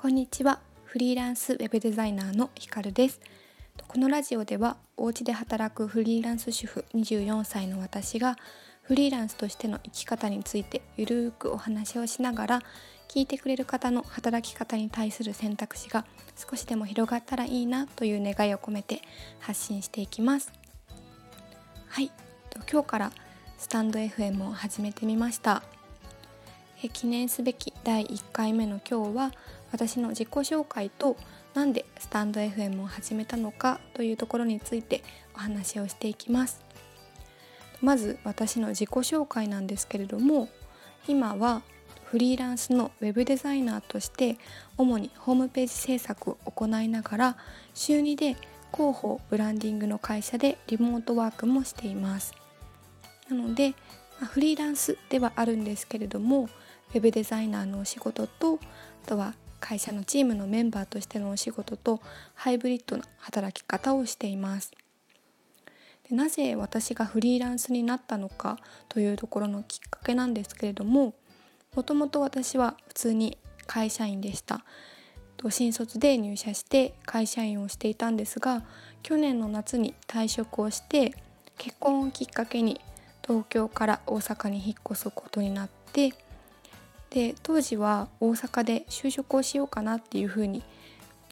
こんにちは。フリーランスウェブデザイナーのひかるです。このラジオではお家で働くフリーランス主婦24歳の私がフリーランスとしての生き方についてゆるーくお話をしながら聞いてくれる方の働き方に対する選択肢が少しでも広がったらいいなという願いを込めて発信していきます。はい。今日からスタンド FM を始めてみました。記念すべき第1回目の今日は私の自己紹介となんでスタンド FM を始めたのかというところについてお話をしていきます。まず私の自己紹介なんですけれども今はフリーランスのウェブデザイナーとして主にホームページ制作を行いながら週2で広報ブランディングの会社でリモートワークもしています。なのでフリーランスではあるんですけれどもウェブデザイナーのお仕事とあとは会社のチームのメンバーとしてのお仕事とハイブリッドな働き方をしています。でなぜ私がフリーランスになったのかというところのきっかけなんですけれどももともと私は普通に会社員でした。新卒で入社して会社員をしていたんですが去年の夏に退職をして結婚をきっかけに東京から大阪に引っ越すことになってで当時は大阪で就職をしようかなっていうふうに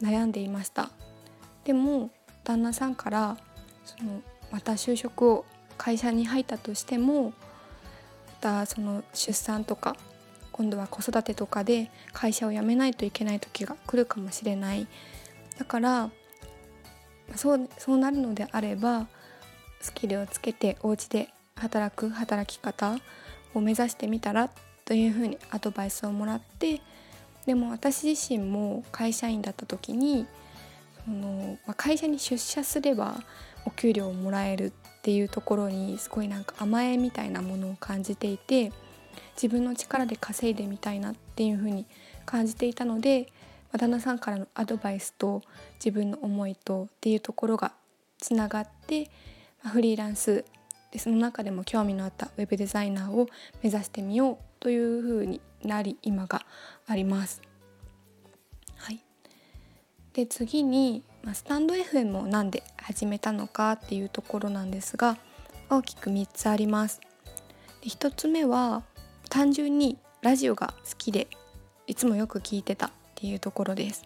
悩んでいました。でも旦那さんからそのまた就職を会社に入ったとしてもまたその出産とか今度は子育てとかで会社を辞めないといけない時が来るかもしれない。だからそうそうなるのであればスキルをつけてお家で働く働き方を目指してみたらというふうにアドバイスをもらってでも私自身も会社員だった時にその、ま、会社に出社すればお給料をもらえるっていうところにすごいなんか甘えみたいなものを感じていて自分の力で稼いでみたいなっていうふうに感じていたので、ま、旦那さんからのアドバイスと自分の思いとっていうところがつながって、ま、フリーランスでその中でも興味のあったウェブデザイナーを目指してみようというふうになり今があります。はい、で次に、まあ、スタンド FM を何で始めたのかっていうところなんですが大きく3つあります。で1つ目は単純にラジオが好きでいつもよく聞いてたっていうところです。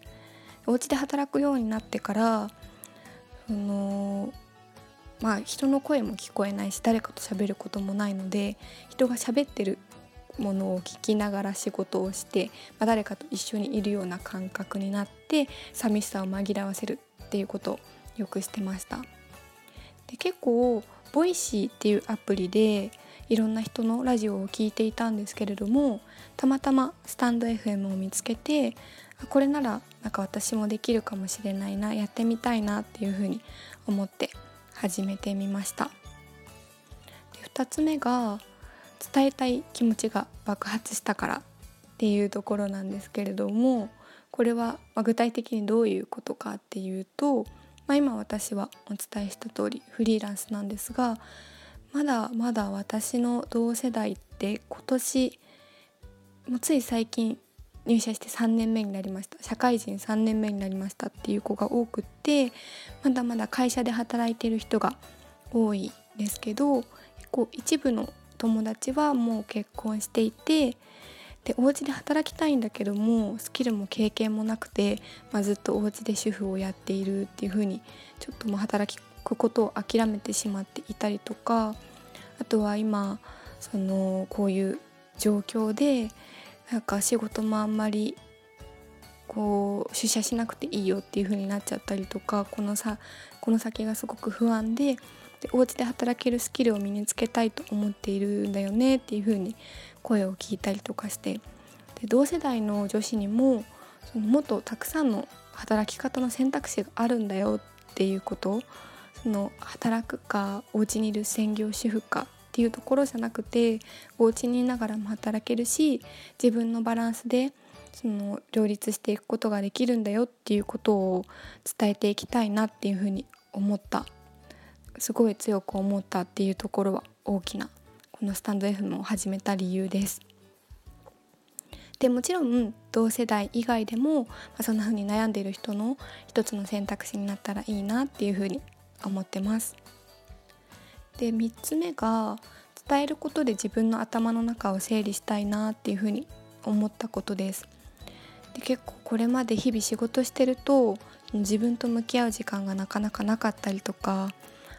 お家で働くようになってからそのまあ人の声も聞こえないし誰かと喋ることもないので人が喋ってるものを聞きながら仕事をして、まあ、誰かと一緒にいるような感覚になって寂しさを紛らわせるっていうことをよくしてました。で結構 Voicy っていうアプリでいろんな人のラジオを聴いていたんですけれどもたまたまスタンド FM を見つけてこれならなんか私もできるかもしれないなやってみたいなっていうふうに思って始めてみましたで2つ目が伝えたい気持ちが爆発したからっていうところなんですけれどもこれは具体的にどういうことかっていうと、まあ、今私はお伝えした通りフリーランスなんですがまだまだ私の同世代って今年もうつい最近入社して3年目になりました。社会人3年目になりましたっていう子が多くってまだまだ会社で働いてる人が多いですけど結構一部の友達はもう結婚していてでお家で働きたいんだけどもスキルも経験もなくて、まあ、ずっとお家で主婦をやっているっていう風にちょっともう働くことを諦めてしまっていたりとかあとは今そのこういう状況でなんか仕事もあんまりこう出社しなくていいよっていう風になっちゃったりとかこのさこの先がすごく不安ででお家で働けるスキルを身につけたいと思っているんだよねっていう風に声を聞いたりとかして。で同世代の女子にもそのもっとたくさんの働き方の選択肢があるんだよっていうこと。その働くかお家にいる専業主婦かっていうところじゃなくてお家にいながらも働けるし自分のバランスでその両立していくことができるんだよっていうことを伝えていきたいなっていうふうに思った。すごい強く思ったっていうところは大きなこのスタンド FM を始めた理由です。でもちろん同世代以外でも、まあ、そんな風に悩んでいる人の一つの選択肢になったらいいなっていう風に思ってます。で3つ目が伝えることで自分の頭の中を整理したいなっていう風に思ったことです。で結構これまで日々仕事してると自分と向き合う時間がなかなかなかったりとか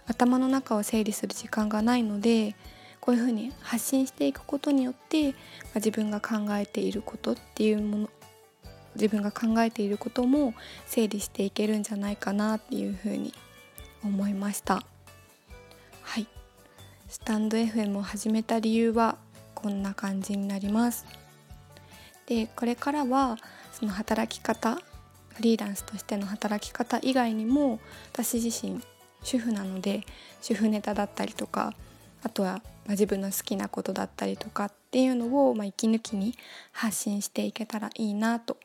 頭の中を整理する時間がないのでこういうふうに発信していくことによって、まあ、自分が考えていることっていうもの自分が考えていることも整理していけるんじゃないかなっていうふうに思いました。はい。スタンド FM を始めた理由はこんな感じになります。でこれからはその働き方フリーランスとしての働き方以外にも私自身主婦なので主婦ネタだったりとかあとは、ま、自分の好きなことだったりとかっていうのを、ま、息抜きに発信していけたらいいなと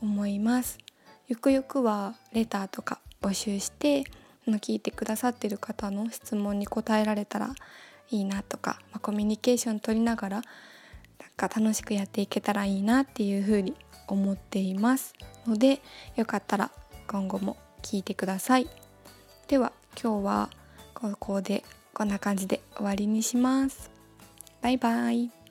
思います。ゆくゆくはレターとか募集して聞いてくださってる方の質問に答えられたらいいなとか、ま、コミュニケーション取りながらなんか楽しくやっていけたらいいなっていうふうに思っていますのでよかったら今後も聞いてください。では今日はここでこんな感じで終わりにします。バイバイ。